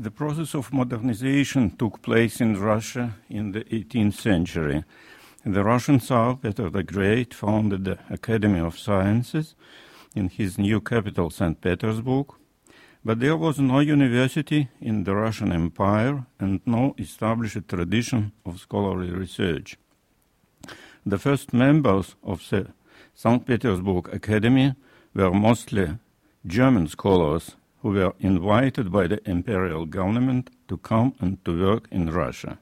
The process of modernization took place in Russia in the 18th century. The Russian Tsar Peter the Great founded the Academy of Sciences in his new capital, St. Petersburg, but there was no university in the Russian Empire and no established tradition of scholarly research. The first members of the St. Petersburg Academy were mostly German scholars who were invited by the imperial government to come and to work in Russia.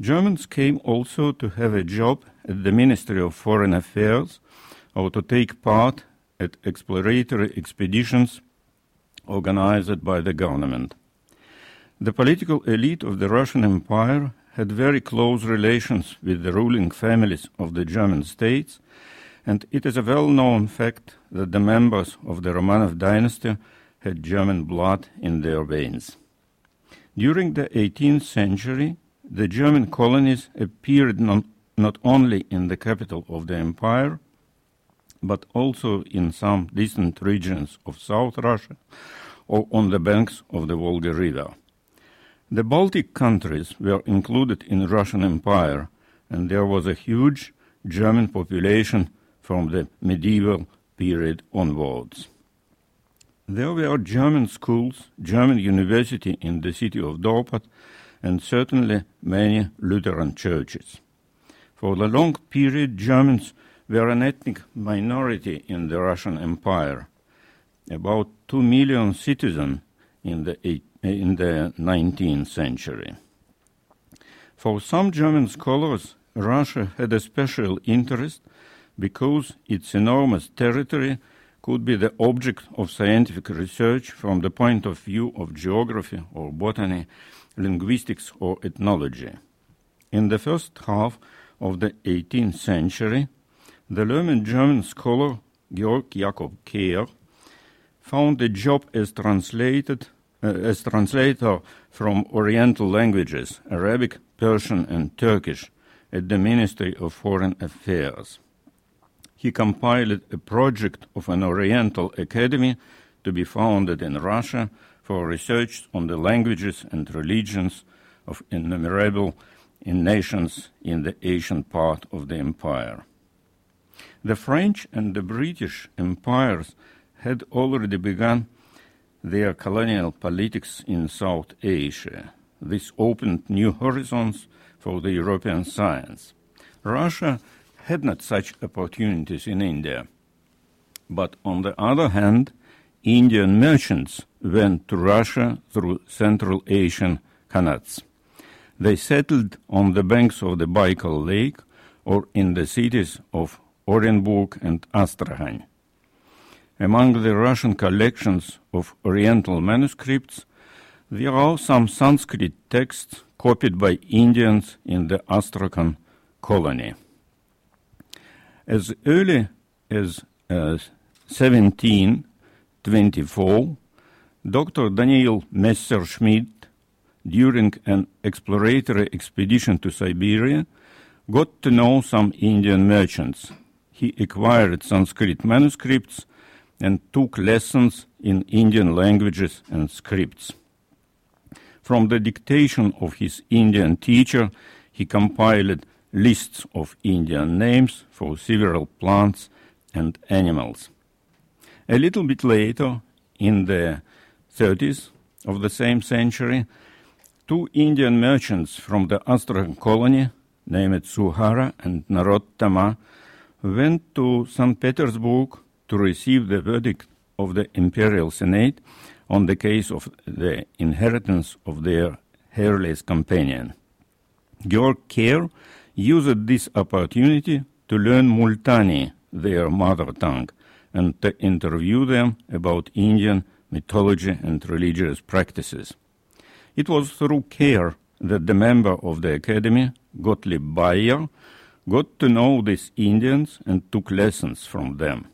Germans came also to have a job at the Ministry of Foreign Affairs or to take part at exploratory expeditions organized by the government. The political elite of the Russian Empire had very close relations with the ruling families of the German states, and it is a well known fact that the members of the Romanov dynasty had German blood in their veins. During the 18th century, the German colonies appeared non, not only in the capital of the empire, but also in some distant regions of South Russia or on the banks of the Volga River. The Baltic countries were included in the Russian Empire, and there was a huge German population from the medieval period onwards. There were German schools, German university in the city of Dorpat, and certainly many Lutheran churches. For the long period, Germans were an ethnic minority in the Russian Empire. About two million citizens in the, in the 19th century. For some German scholars, Russia had a special interest because its enormous territory could be the object of scientific research from the point of view of geography or botany, linguistics or ethnology. In the first half of the 18th century, the learned German scholar Georg Jakob Kehr found a job as translated uh, as translator from Oriental languages, Arabic, Persian, and Turkish, at the Ministry of Foreign Affairs. He compiled a project of an Oriental academy to be founded in Russia for research on the languages and religions of innumerable in nations in the Asian part of the empire. The French and the British empires had already begun their colonial politics in South Asia. This opened new horizons for the European science. Russia had not such opportunities in India. But on the other hand, Indian merchants went to Russia through Central Asian canals. They settled on the banks of the Baikal Lake or in the cities of Orenburg and Astrakhan. Among the Russian collections of Oriental manuscripts, there are some Sanskrit texts copied by Indians in the Astrakhan colony. As early as uh, 1724, Dr. Daniel Messerschmidt, during an exploratory expedition to Siberia, got to know some Indian merchants. He acquired Sanskrit manuscripts and took lessons in Indian languages and scripts. From the dictation of his Indian teacher, he compiled lists of Indian names for several plants and animals. A little bit later, in the 30s of the same century, two Indian merchants from the Astrakhan colony, named Suhara and Narottama, went to St. Petersburg to receive the verdict of the imperial senate on the case of the inheritance of their heirless companion. Georg Kehr used this opportunity to learn Multani, their mother tongue, and to interview them about Indian mythology and religious practices. It was through Kehr that the member of the academy, Gottlieb Bayer, got to know these Indians and took lessons from them.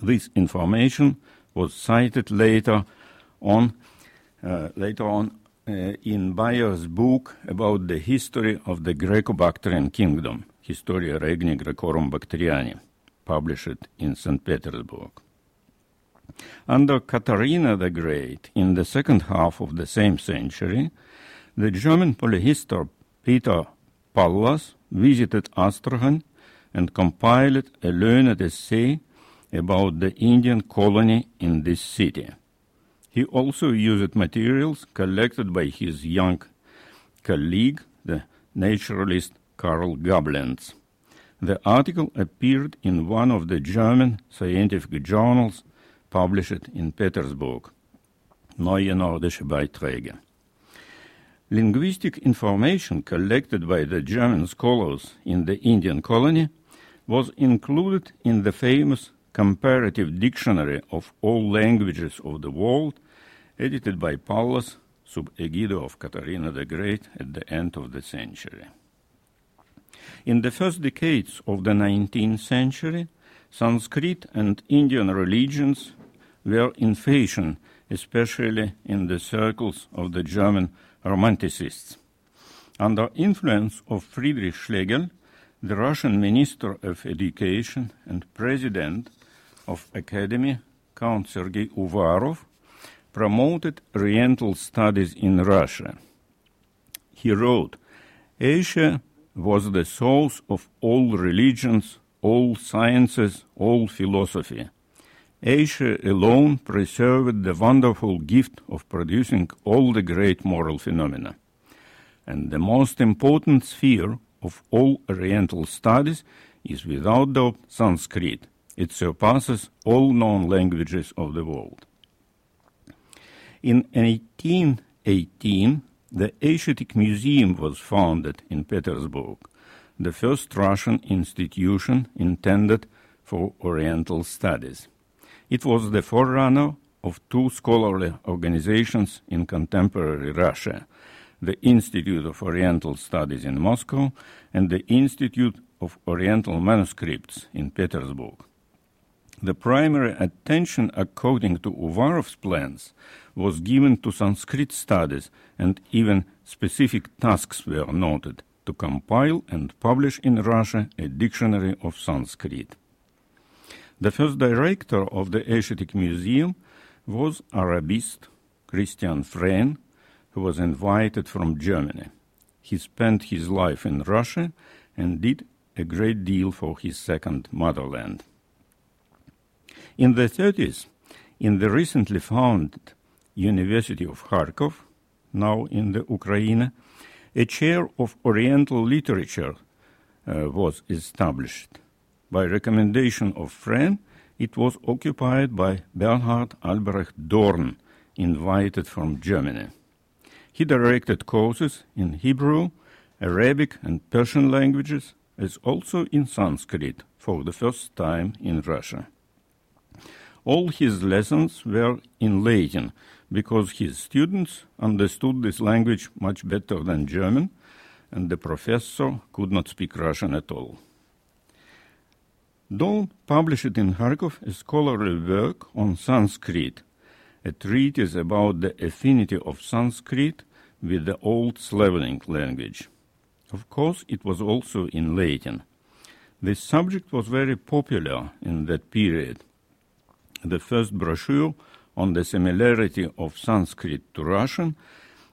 This information was cited later on, uh, later on Uh, in Bayer's book about the history of the Greco-Bactrian kingdom, Historia Regni Graecorum Bactriani, published in St. Petersburg. Under Katharina the Great, in the second half of the same century, the German polyhistor Peter Pallas visited Astrakhan and compiled a learned essay about the Indian colony in this city. He also used materials collected by his young colleague, the naturalist Karl Gablenz. The article appeared in one of the German scientific journals published in Petersburg. Neue Nordische Beiträge. Linguistic information collected by the German scholars in the Indian colony was included in the famous Comparative Dictionary of All Languages of the World, edited by Pallas sub egido of Katharina the Great at the end of the century. In the first decades of the 19th century, Sanskrit and Indian religions were in fashion, especially in the circles of the German Romanticists. Under influence of Friedrich Schlegel, the Russian Minister of Education and President of Academy, Count Sergei Uvarov, promoted Oriental studies in Russia. He wrote, Asia was the source of all religions, all sciences, all philosophy. Asia alone preserved the wonderful gift of producing all the great moral phenomena. And the most important sphere of all Oriental studies is without doubt Sanskrit. It surpasses all known languages of the world. In 1818, the Asiatic Museum was founded in Petersburg, the first Russian institution intended for Oriental studies. It was the forerunner of two scholarly organizations in contemporary Russia the Institute of Oriental Studies in Moscow and the Institute of Oriental Manuscripts in Petersburg. The primary attention, according to Uvarov's plans, was given to Sanskrit studies, and even specific tasks were noted to compile and publish in Russia a dictionary of Sanskrit. The first director of the Asiatic Museum was Arabist Christian Frähn, who was invited from Germany. He spent his life in Russia and did a great deal for his second motherland. In the 30s, in the recently founded University of Kharkov, now in the Ukraine, a chair of Oriental literature uh, was established. By recommendation of Frähn, it was occupied by Bernhard Albrecht Dorn, invited from Germany. He directed courses in Hebrew, Arabic, and Persian languages, as also in Sanskrit for the first time in Russia. All his lessons were in Latin because his students understood this language much better than German, and the professor could not speak Russian at all. Dorn published in Kharkov a scholarly work on Sanskrit, a treatise about the affinity of Sanskrit with the Old Slavonic language. Of course, it was also in Latin. This subject was very popular in that period. The first brochure on the similarity of Sanskrit to Russian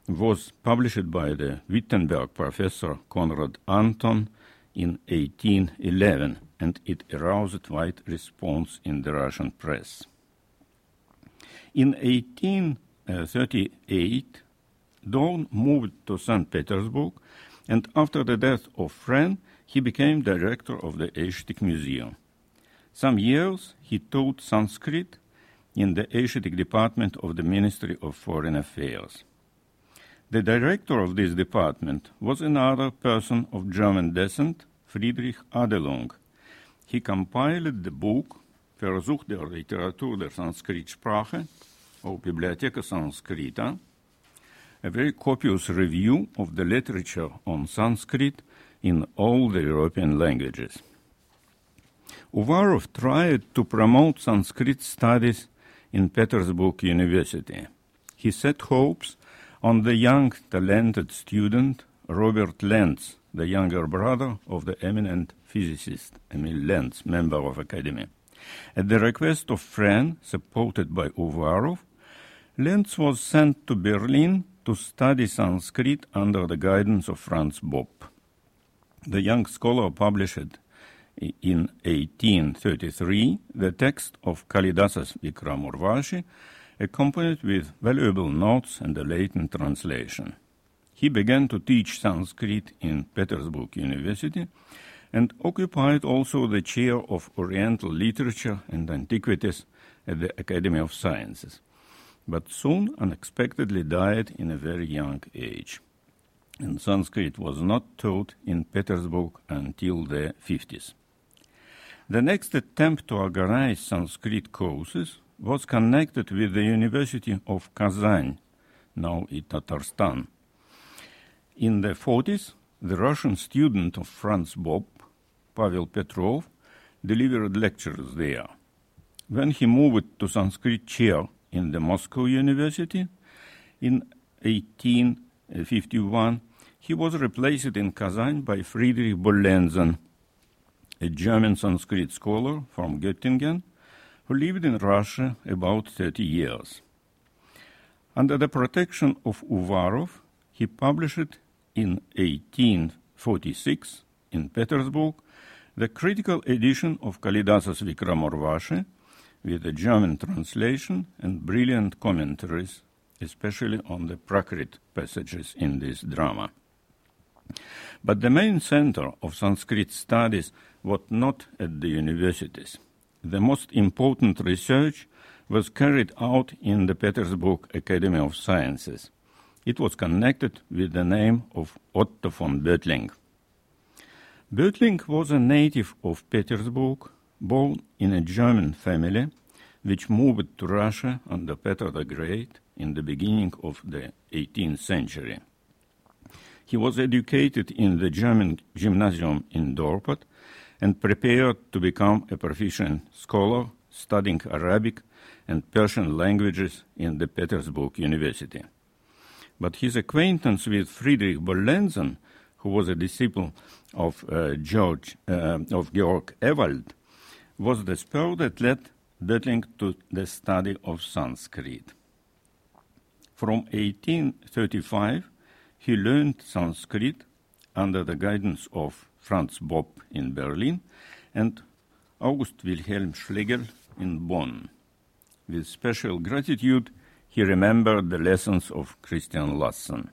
was published by the Wittenberg professor Konrad Anton in 1811, and it aroused wide response in the Russian press. In 1838, Dorn moved to St. Petersburg, and after the death of Frähn, he became director of the Asiatic Museum. Some years he taught Sanskrit in the Asiatic Department of the Ministry of Foreign Affairs. The director of this department was another person of German descent, Friedrich Adelung. He compiled the book Versuch der Literatur der Sanskrit-Sprache, or Bibliotheca Sanskrita, a very copious review of the literature on Sanskrit in all the European languages. Uvarov tried to promote Sanskrit studies in Petersburg University. He set hopes on the young, talented student Robert Lenz, the younger brother of the eminent physicist Emil Lenz, member of Academy. At the request of Frähn, supported by Uvarov, Lenz was sent to Berlin to study Sanskrit under the guidance of Franz Bopp. The young scholar published in 1833 the text of Kalidasas Vikramurvashi, accompanied with valuable notes and a Latin translation. He began to teach Sanskrit in Petersburg University and occupied also the chair of Oriental Literature and Antiquities at the Academy of Sciences, but soon unexpectedly died in a very young age. And Sanskrit was not taught in Petersburg until the 50s. The next attempt to organize Sanskrit courses was connected with the University of Kazan, now in Tatarstan. In the 40s, the Russian student of Franz Bopp, Pavel Petrov, delivered lectures there. When he moved to Sanskrit chair in the Moscow University in 1851, he was replaced in Kazan by Friedrich Bollensen, a German Sanskrit scholar from Göttingen who lived in Russia about 30 years. Under the protection of Uvarov, he published in 1846 in Petersburg the critical edition of Kalidasas Vikramurvashi with a German translation and brilliant commentaries, especially on the Prakrit passages in this drama. But the main center of Sanskrit studies was not at the universities. The most important research was carried out in the Petersburg Academy of Sciences. It was connected with the name of Otto von Böhtlingk. Böhtlingk was a native of Petersburg, born in a German family, which moved to Russia under Peter the Great in the beginning of the 18th century. He was educated in the German gymnasium in Dorpat and prepared to become a proficient scholar studying Arabic and Persian languages in the Petersburg University. But his acquaintance with Friedrich Bollensen who was a disciple of uh, George uh, of Georg Ewald, was the spur that led Böhtlingk to the study of Sanskrit. From 1835, he learned Sanskrit under the guidance of Franz Bopp in Berlin and August Wilhelm Schlegel in Bonn. With special gratitude, he remembered the lessons of Christian Lassen.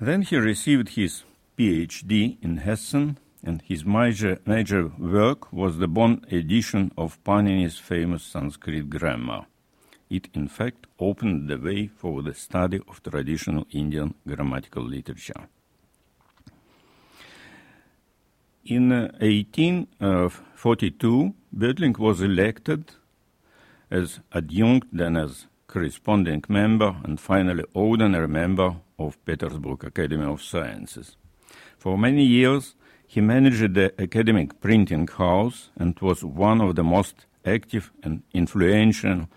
Then he received his PhD in Hessen, and his major, major work was the Bonn edition of Panini's famous Sanskrit grammar. It, in fact, opened the way for the study of traditional Indian grammatical literature. In 1842, uh, Böhtlingk was elected as adjunct, then as corresponding member, and finally ordinary member of Petersburg Academy of Sciences. For many years, he managed the academic printing house and was one of the most active and influential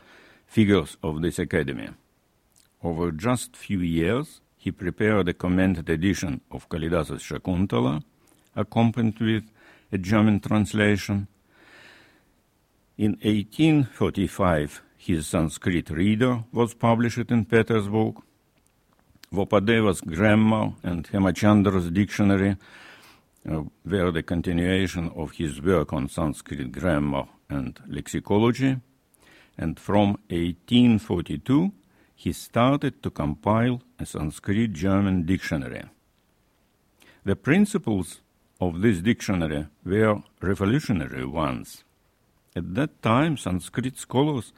figures of this academy. Over just few years, he prepared a commented edition of Kalidasas Shakuntala, accompanied with a German translation. In 1845, his Sanskrit reader was published in Petersburg, Vopadeva's grammar and Hemachandra's dictionary uh, were the continuation of his work on Sanskrit grammar and lexicology, and from 1842 he started to compile a Sanskrit German dictionary. The principles of this dictionary were revolutionary ones. At that time, Sanskrit scholars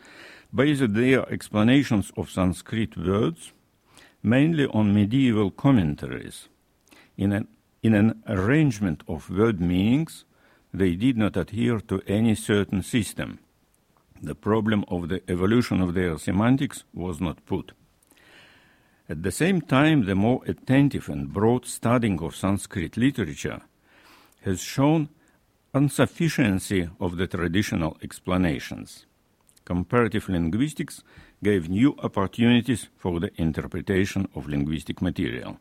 based their explanations of Sanskrit words mainly on medieval commentaries. In an, in an arrangement of word meanings, they did not adhere to any certain system. The problem of the evolution of their semantics was not put. At the same time, the more attentive and broad studying of Sanskrit literature has shown insufficiency of the traditional explanations. Comparative linguistics gave new opportunities for the interpretation of linguistic material.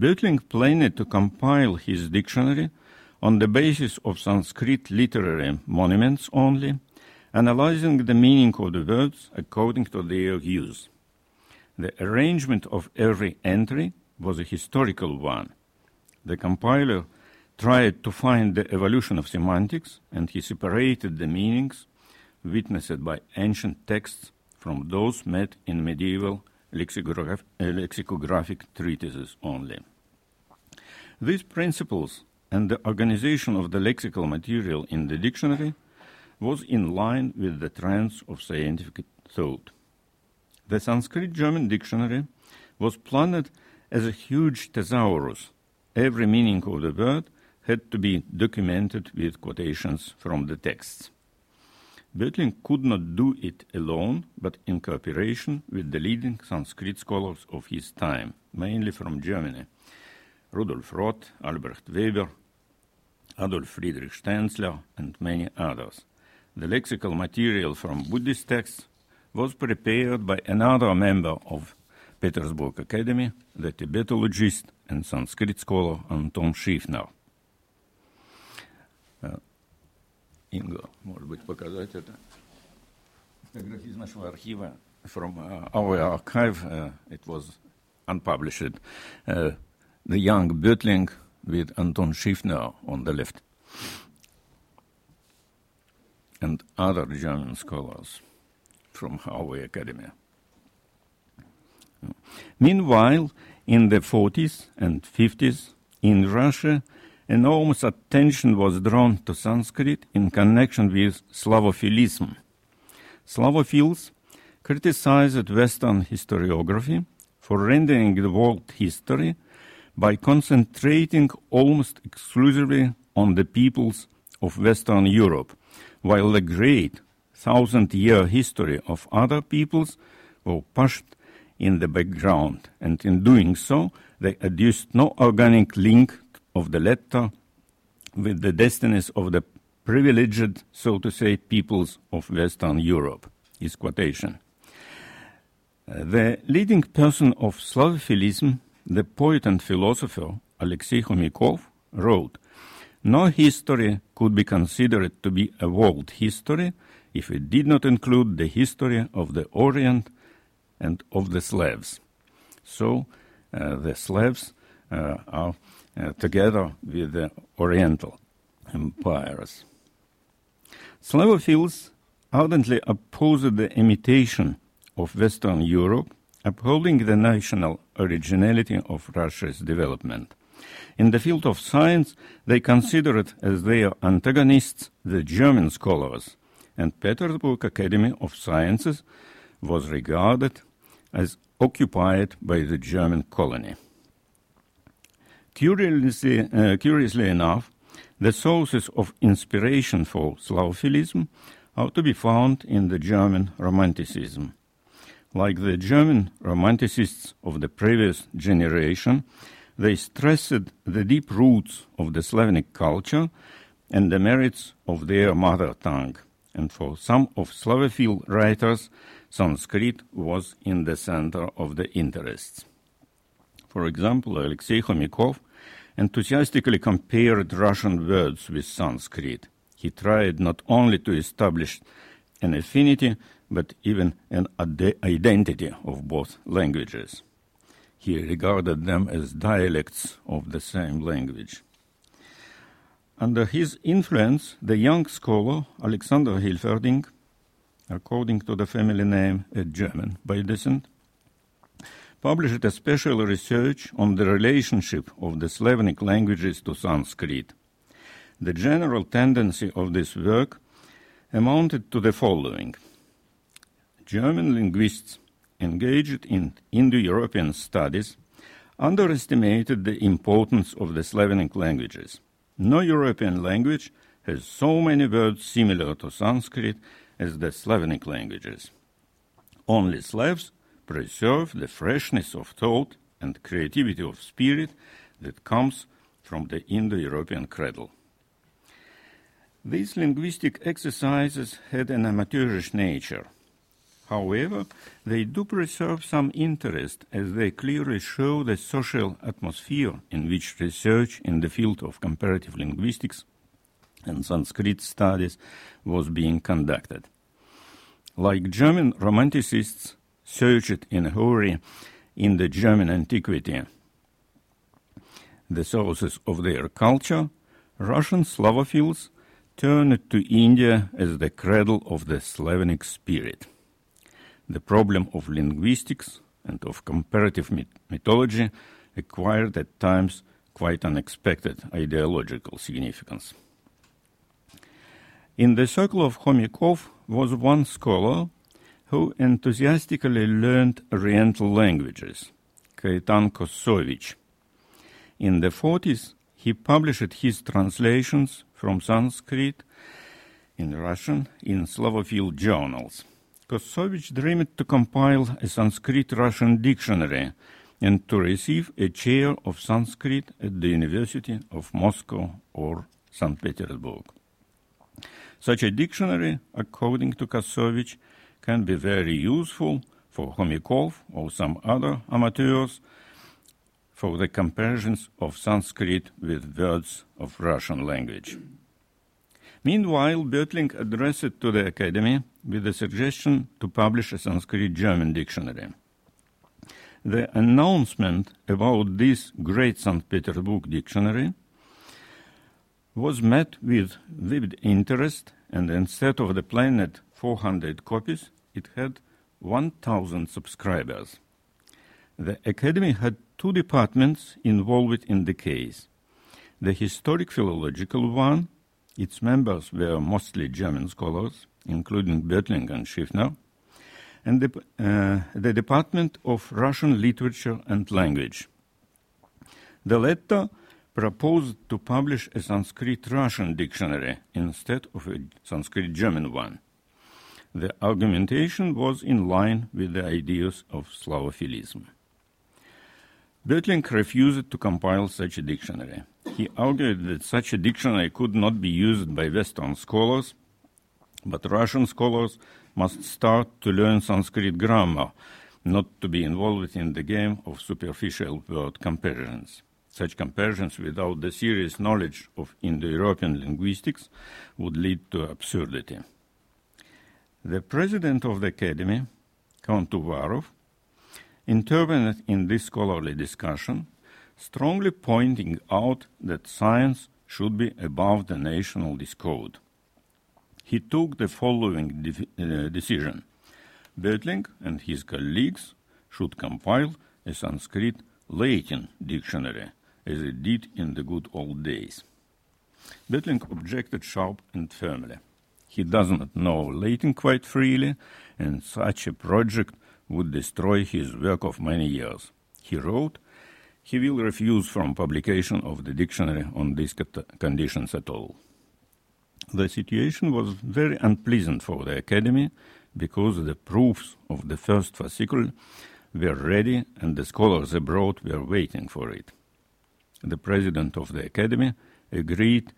Böhtlingk planned to compile his dictionary on the basis of Sanskrit literary monuments only, analyzing the meaning of the words according to their use. The arrangement of every entry was a historical one. The compiler tried to find the evolution of semantics, and he separated the meanings witnessed by ancient texts from those met in medieval lexicograph- uh, lexicographic treatises only. These principles and the organization of the lexical material in the dictionary was in line with the trends of scientific thought. The Sanskrit German dictionary was planned as a huge thesaurus. Every meaning of the word had to be documented with quotations from the texts. Böhtlingk could not do it alone, but in cooperation with the leading Sanskrit scholars of his time, mainly from Germany Rudolf Roth, Albrecht Weber, Adolf Friedrich Stenzler, and many others. The lexical material from Buddhist texts was prepared by another member of Petersburg Academy, the Tibetologist and Sanskrit scholar Anton Schiefner. Ingo, может быть, показать это. Из нашего архива. From uh, our archive, uh, it was unpublished. Uh, the young Böhtlingk with Anton Schiefner on the left. And other German scholars from Hawaii Academy. Meanwhile, in the 40s and 50s, in Russia, enormous attention was drawn to Sanskrit in connection with Slavophilism. Slavophiles criticized Western historiography for rendering the world history by concentrating almost exclusively on the peoples of Western Europe, while the great thousand year history of other peoples were pushed in the background, and in doing so, they adduced no organic link of the latter with the destinies of the privileged, so to say, peoples of Western Europe. His quotation. Uh, the leading person of Slavophilism, the poet and philosopher Alexei Khomyakov, wrote, No history could be considered to be a world history if it did not include the history of the Orient and of the Slavs. So uh, the Slavs uh, are Uh, together with the Oriental empires. Slavophiles ardently opposed the imitation of Western Europe, upholding the national originality of Russia's development. In the field of science, they considered as their antagonists the German scholars, and Petersburg Academy of Sciences was regarded as occupied by the German colony. Curiously, uh, curiously enough, the sources of inspiration for Slavophilism are to be found in the German Romanticism. Like the German Romanticists of the previous generation, they stressed the deep roots of the Slavonic culture and the merits of their mother tongue. And for some of Slavophil writers, Sanskrit was in the center of the interests. For example, Alexei Khomyakov enthusiastically compared Russian words with Sanskrit. He tried not only to establish an affinity, but even an ad- identity of both languages. He regarded them as dialects of the same language. Under his influence, the young scholar Alexander Hilferding, according to the family name a German by descent, published a special research on the relationship of the Slavonic languages to Sanskrit. The general tendency of this work amounted to the following German linguists engaged in Indo European studies underestimated the importance of the Slavonic languages. No European language has so many words similar to Sanskrit as the Slavonic languages. Only Slavs preserve the freshness of thought and creativity of spirit that comes from the Indo European cradle. These linguistic exercises had an amateurish nature. However, they do preserve some interest as they clearly show the social atmosphere in which research in the field of comparative linguistics and Sanskrit studies was being conducted. Like German Romanticists searched in hurry in the German antiquity the sources of their culture, Russian Slavophiles turned to India as the cradle of the Slavonic spirit. The problem of linguistics and of comparative mythology acquired at times quite unexpected ideological significance. In the circle of Khomyakov was one scholar who enthusiastically learned Oriental languages, Kaitan Kossovich. In the 40s, he published his translations from Sanskrit in Russian in Slavophile journals. Kossovich dreamed to compile a Sanskrit-Russian dictionary and to receive a chair of Sanskrit at the University of Moscow or St. Petersburg. Such a dictionary, according to Kossovich, can be very useful for Khomyakov or some other amateurs for the comparisons of Sanskrit with words of Russian language. Meanwhile, Böhtlingk addressed it to the Academy with the suggestion to publish a Sanskrit German dictionary. The announcement about this great St. Petersburg dictionary was met with vivid interest, and instead of the planned 400 copies, it had 1,000 subscribers. The Academy had two departments involved in the case the historic philological one, its members were mostly German scholars, including Böhtlingk and Schiefner, and the, uh, the Department of Russian Literature and Language. The latter proposed to publish a Sanskrit Russian dictionary instead of a Sanskrit German one. The argumentation was in line with the ideas of Slavophilism. Böhtlingk refused to compile such a dictionary. He argued that such a dictionary could not be used by Western scholars, but Russian scholars must start to learn Sanskrit grammar, not to be involved in the game of superficial word comparisons. Such comparisons without the serious knowledge of Indo-European linguistics would lead to absurdity. The president of the Academy, Count Uvarov, intervened in this scholarly discussion, strongly pointing out that science should be above the national discord. He took the following de- uh, decision. Böhtlingk and his colleagues should compile a Sanskrit Latin dictionary, as it did in the good old days. Böhtlingk objected sharp and firmly. He does not know Latin quite freely, and such a project would destroy his work of many years. He wrote, he will refuse from publication of the dictionary on these conditions at all. The situation was very unpleasant for the Academy because the proofs of the first fascicle were ready and the scholars abroad were waiting for it. The president of the Academy agreed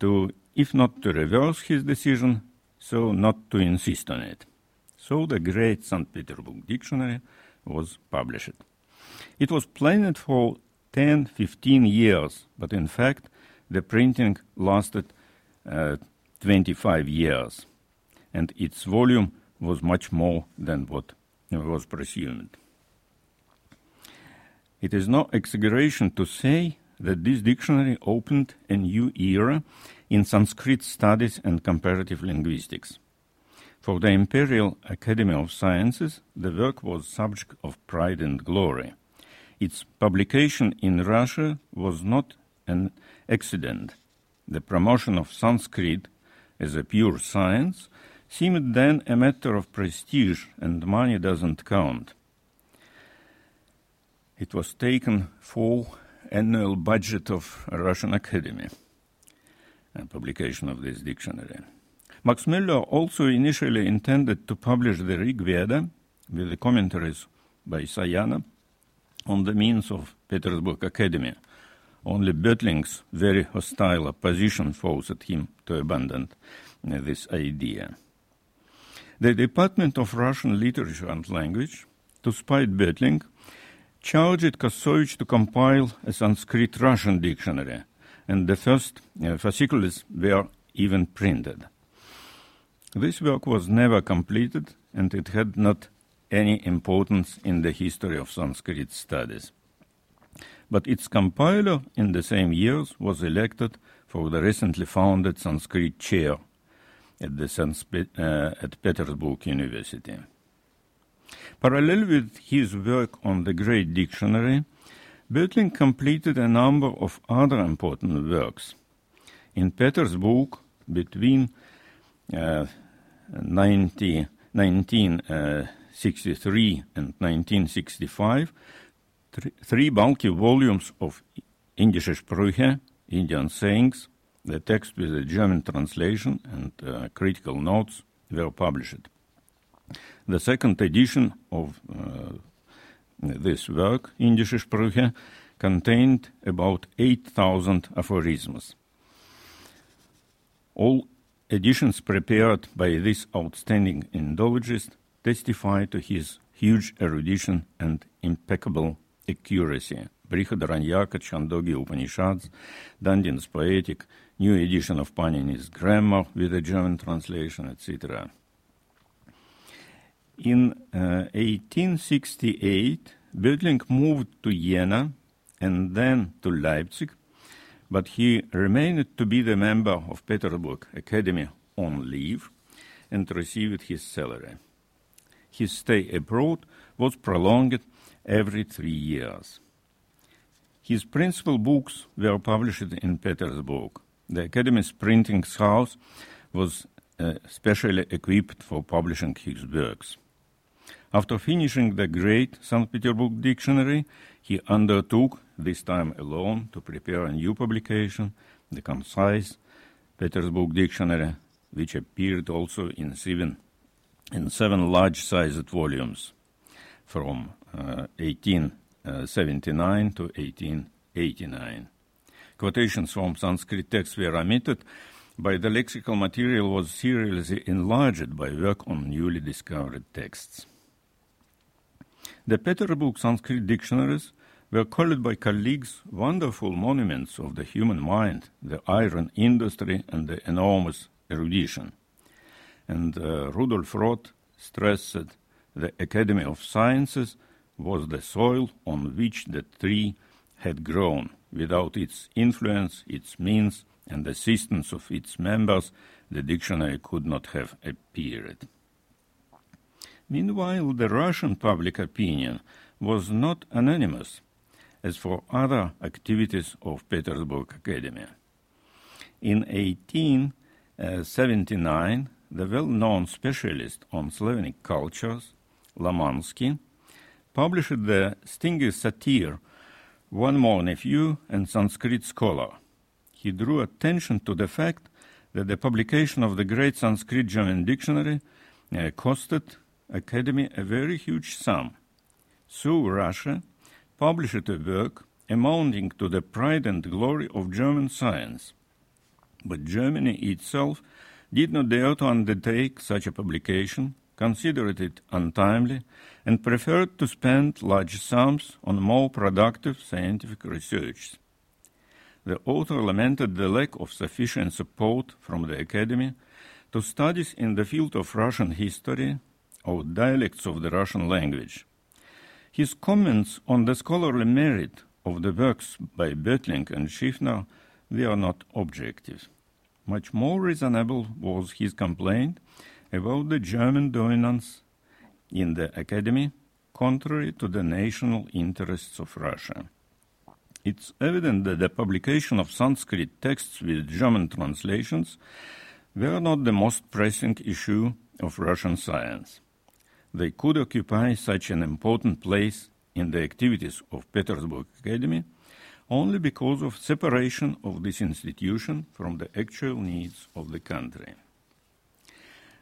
to, if not to reverse his decision, so not to insist on it. So the great St. Petersburg Dictionary was published. It was planned for 10, 15 years, but in fact, the printing lasted uh, 25 years, and its volume was much more than what was presumed. It is no exaggeration to say that this dictionary opened a new era in Sanskrit studies and comparative linguistics. For the Imperial Academy of Sciences, the work was subject of pride and glory. Its publication in Russia was not an accident. The promotion of Sanskrit as a pure science seemed then a matter of prestige, and money doesn't count. It was taken for annual budget of Russian Academy, a publication of this dictionary. Max Müller also initially intended to publish the Rig Veda with the commentaries by Sayana on the means of Petersburg Academy. Only Böhtlingk's very hostile opposition forced him to abandon this idea. The Department of Russian Literature and Language, despite spite Böhtlingk, charged Kossovich to compile a Sanskrit Russian dictionary, and the first uh, were even printed. This work was never completed, and it had not any importance in the history of Sanskrit studies. But its compiler in the same years was elected for the recently founded Sanskrit chair at, the uh, at Petersburg University. Parallel with his work on the Great Dictionary, Böhtlingk completed a number of other important works. In Petersburg, between uh, 90, 1963 uh, and 1965, three bulky volumes of Indische Sprüche, Indian sayings, the text with a German translation and uh, critical notes were published. The second edition of uh, this work, Indische Sprüche, contained about 8,000 aphorisms. All editions prepared by this outstanding Indologist testify to his huge erudition and impeccable accuracy. Brihadaranyaka, Chandogya Upanishads, Dandin's Poetic, new edition of Panini's Grammar with a German translation, etc. In uh, 1868, Böhtlingk moved to Jena and then to Leipzig but he remained to be the member of Petersburg Academy on leave and received his salary. His stay abroad was prolonged every three years. His principal books were published in Petersburg. The Academy's printing house was uh, specially equipped for publishing his works. After finishing the great St. Petersburg Dictionary, he undertook this time alone, to prepare a new publication, the concise Petersburg Dictionary, which appeared also in seven, in seven large-sized volumes from uh, 1879 to 1889. Quotations from Sanskrit texts were omitted, but the lexical material was seriously enlarged by work on newly discovered texts. The Petersburg Sanskrit dictionaries were called by colleagues wonderful monuments of the human mind, the iron industry, and the enormous erudition. And uh, Rudolf Roth stressed the Academy of Sciences was the soil on which the tree had grown. Without its influence, its means, and assistance of its members, the dictionary could not have appeared. Meanwhile, the Russian public opinion was not anonymous as for other activities of Petersburg Academy. In 1879, the well-known specialist on Slavonic cultures, Lamansky, published the stinging satire One More Nephew and Sanskrit Scholar. He drew attention to the fact that the publication of the great Sanskrit German dictionary uh, costed Academy a very huge sum. So Russia published a work amounting to the pride and glory of German science. But Germany itself did not dare to undertake such a publication, considered it untimely, and preferred to spend large sums on more productive scientific research. The author lamented the lack of sufficient support from the Academy to studies in the field of Russian history or dialects of the Russian language. His comments on the scholarly merit of the works by Böhtlingk and Schiefner were not objective. Much more reasonable was his complaint about the German dominance in the academy, contrary to the national interests of Russia. It's evident that the publication of Sanskrit texts with German translations were not the most pressing issue of Russian science they could occupy such an important place in the activities of Petersburg Academy only because of separation of this institution from the actual needs of the country.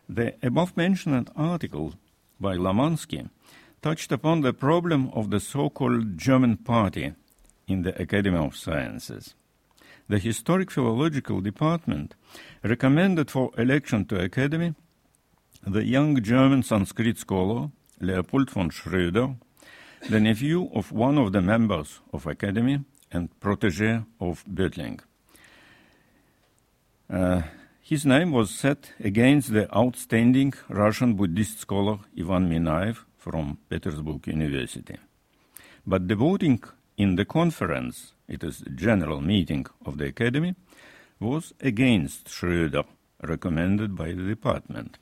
The above mentioned article by Lamansky touched upon the problem of the so-called German party in the Academy of Sciences. The Historic Philological Department recommended for election to Academy the young German Sanskrit scholar Leopold von Schröder, the nephew of one of the members of Academy and protege of Böhtlingk. Uh, his name was set against the outstanding Russian Buddhist scholar Ivan Minaev from Petersburg University. But the voting in the conference, it is general meeting of the Academy, was against Schröder, recommended by the department.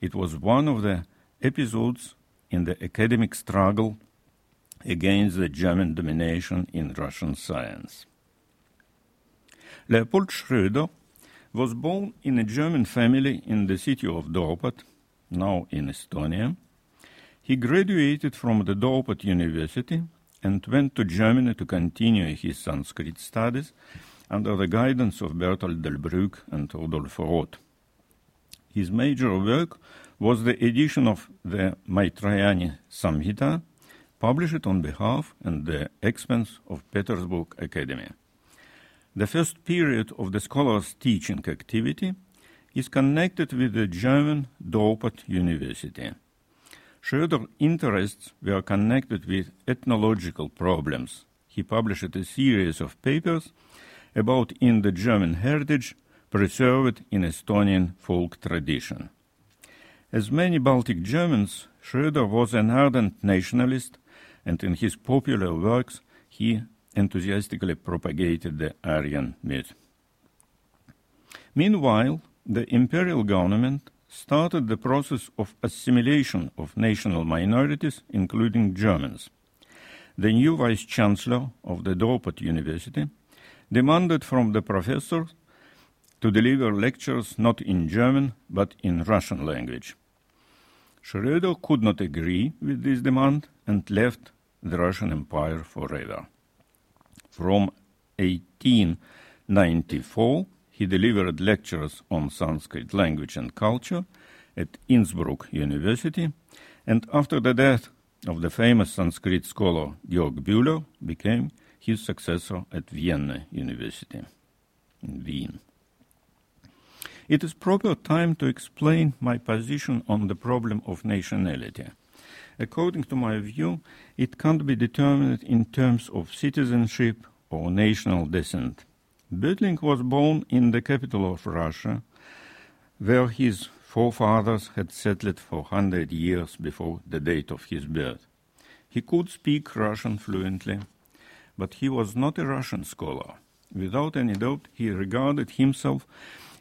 It was one of the episodes in the academic struggle against the German domination in Russian science. Leopold Schröder was born in a German family in the city of Dorpat, now in Estonia. He graduated from the Dorpat University and went to Germany to continue his Sanskrit studies under the guidance of Berthold Delbrück and Rudolf Roth. His major work was the edition of the Maitrayani Samhita, published on behalf and the expense of Petersburg Academy. The first period of the scholar's teaching activity is connected with the German Dorpat University. Schröder's interests were connected with ethnological problems. He published a series of papers about in the German heritage preserved in Estonian folk tradition. As many Baltic Germans, Schröder was an ardent nationalist, and in his popular works he enthusiastically propagated the Aryan myth. Meanwhile, the imperial government started the process of assimilation of national minorities, including Germans. The new vice chancellor of the Dorpat University demanded from the professors to deliver lectures not in German but in Russian language. Schröder could not agree with this demand and left the Russian Empire forever. From 1894, he delivered lectures on Sanskrit language and culture at Innsbruck University, and after the death of the famous Sanskrit scholar Georg Bühler, became his successor at Vienna University in Wien. It is proper time to explain my position on the problem of nationality. According to my view, it can't be determined in terms of citizenship or national descent. Böhtlingk was born in the capital of Russia, where his forefathers had settled for hundred years before the date of his birth. He could speak Russian fluently, but he was not a Russian scholar. Without any doubt, he regarded himself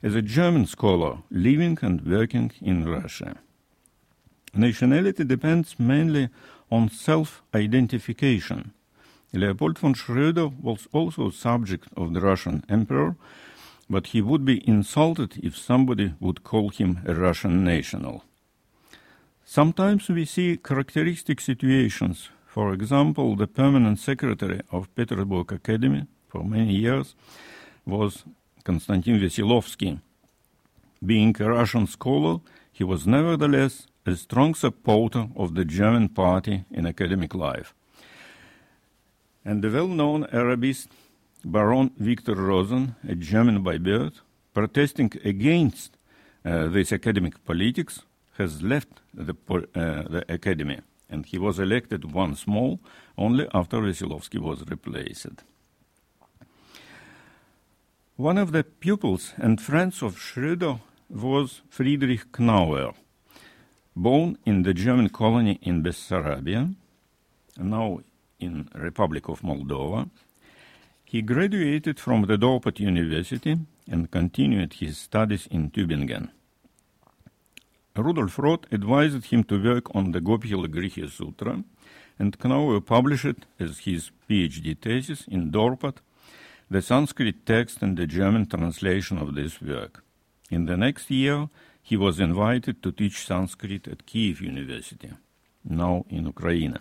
as a German scholar living and working in Russia. Nationality depends mainly on self identification. Leopold von Schröder was also subject of the Russian emperor, but he would be insulted if somebody would call him a Russian national. Sometimes we see characteristic situations. For example, the permanent secretary of Petersburg Academy for many years was Konstantin Veselovsky. Being a Russian scholar, he was nevertheless a strong supporter of the German party in academic life. And the well known Arabist Baron Victor Rosen, a German by birth, protesting against uh, this academic politics, has left the, uh, the academy, and he was elected once more only after Veselovsky was replaced. One of the pupils and friends of Schröder was Friedrich Knauer, born in the German colony in Bessarabia, now in Republic of Moldova. He graduated from the Dorpat University and continued his studies in Tübingen. Rudolf Roth advised him to work on the Gobhila Grihya Sutra, and Knauer published it as his PhD thesis in Dorpat the Sanskrit text and the German translation of this work. In the next year, he was invited to teach Sanskrit at Kiev University, now in Ukraine,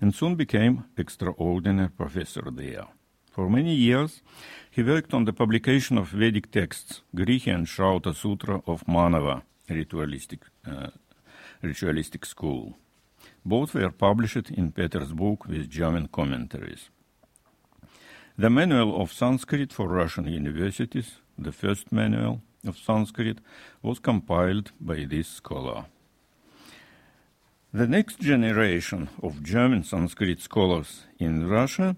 and soon became extraordinary professor there. For many years, he worked on the publication of Vedic texts, Grihya and Shrauta Sutra of Manava, ritualistic, uh, ritualistic school. Both were published in Petersburg with German commentaries. The Manual of Sanskrit for Russian Universities, the first manual, of Sanskrit was compiled by this scholar. The next generation of German Sanskrit scholars in Russia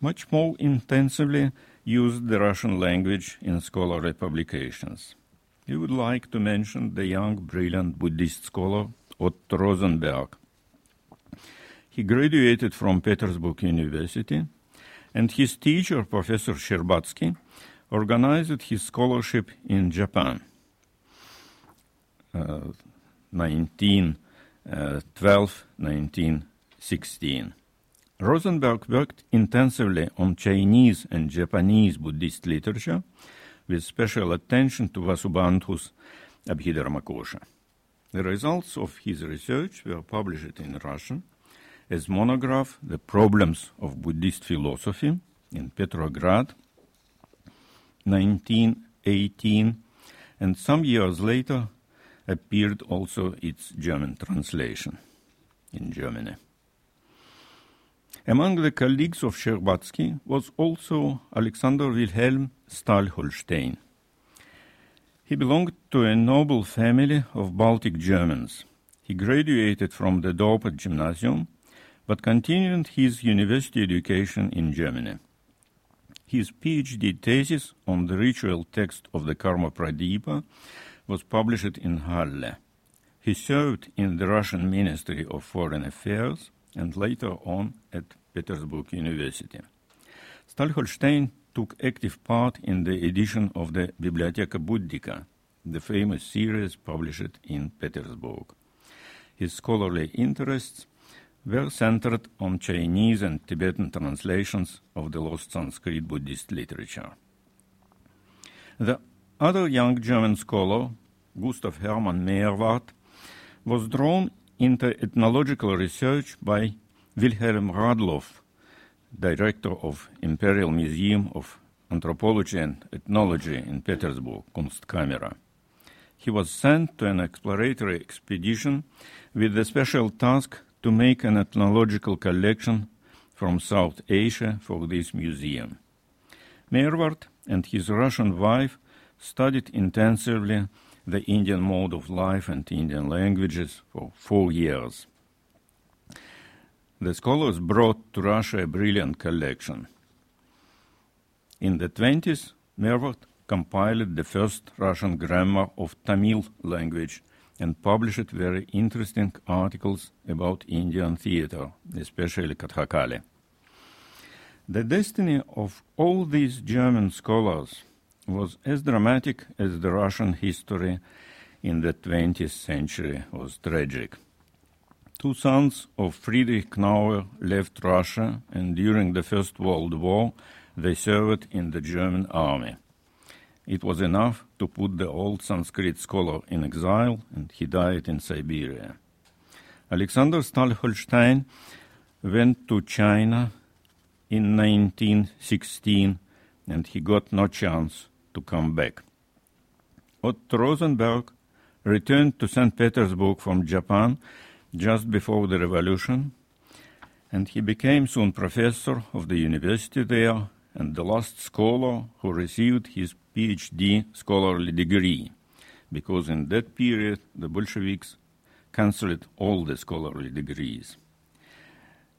much more intensively used the Russian language in scholarly publications. We would like to mention the young, brilliant Buddhist scholar Otto Rosenberg. He graduated from Petersburg University, and his teacher, Professor Sherbatsky, organized his scholarship in Japan. Uh, 1912 1916. Rosenberg worked intensively on Chinese and Japanese Buddhist literature, with special attention to Vasubandhu's Abhidharmakosha. The results of his research were published in Russian as monograph The Problems of Buddhist Philosophy in Petrograd 1918 and some years later appeared also its German translation in Germany. Among the colleagues of Sherbatsky was also Alexander Wilhelm Staël-Holstein. He belonged to a noble family of Baltic Germans. He graduated from the Dorpat Gymnasium, but continued his university education in Germany. His PhD thesis on the ritual text of the Karma Pradipa was published in Halle. He served in the Russian Ministry of Foreign Affairs and later on at Petersburg University. Staël-Holstein took active part in the edition of the Bibliotheca Buddhica, the famous series published in Petersburg. His scholarly interests were centered on Chinese and Tibetan translations of the lost Sanskrit Buddhist literature. The other young German scholar, Gustav Hermann Meerwarth, was drawn into ethnological research by Wilhelm Radloff, director of Imperial Museum of Anthropology and Ethnology in Petersburg, Kunstkamera. He was sent to an exploratory expedition with the special task to make an ethnological collection from South Asia for this museum. Meerwarth and his Russian wife studied intensively the Indian mode of life and Indian languages for four years. The scholars brought to Russia a brilliant collection. In the 20s, Meerwarth compiled the first Russian grammar of Tamil language and published very interesting articles about Indian theater, especially Kathakali. The destiny of all these German scholars was as dramatic as the Russian history in the 20th century was tragic. Two sons of Friedrich Knauer left Russia, and during the First World War, they served in the German army. It was enough to put the old Sanskrit scholar in exile, and he died in Siberia. Alexander Staël-Holstein went to China in 1916, and he got no chance to come back. Otto Rosenberg returned to St. Petersburg from Japan just before the revolution, and he became soon professor of the university there and the last scholar who received his PhD scholarly degree, because in that period the Bolsheviks cancelled all the scholarly degrees.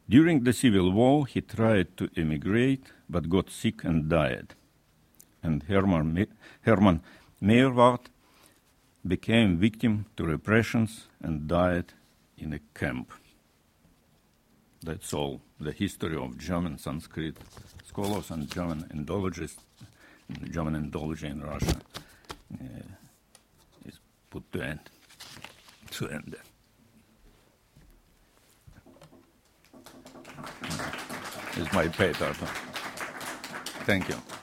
During the Civil War, he tried to emigrate but got sick and died. And Hermann, Hermann Meerwarth became victim to repressions and died in a camp. That's all. The history of German Sanskrit scholars and German Indologists, German Indology in Russia uh, is put to end. To end. Is my paper. Thank you.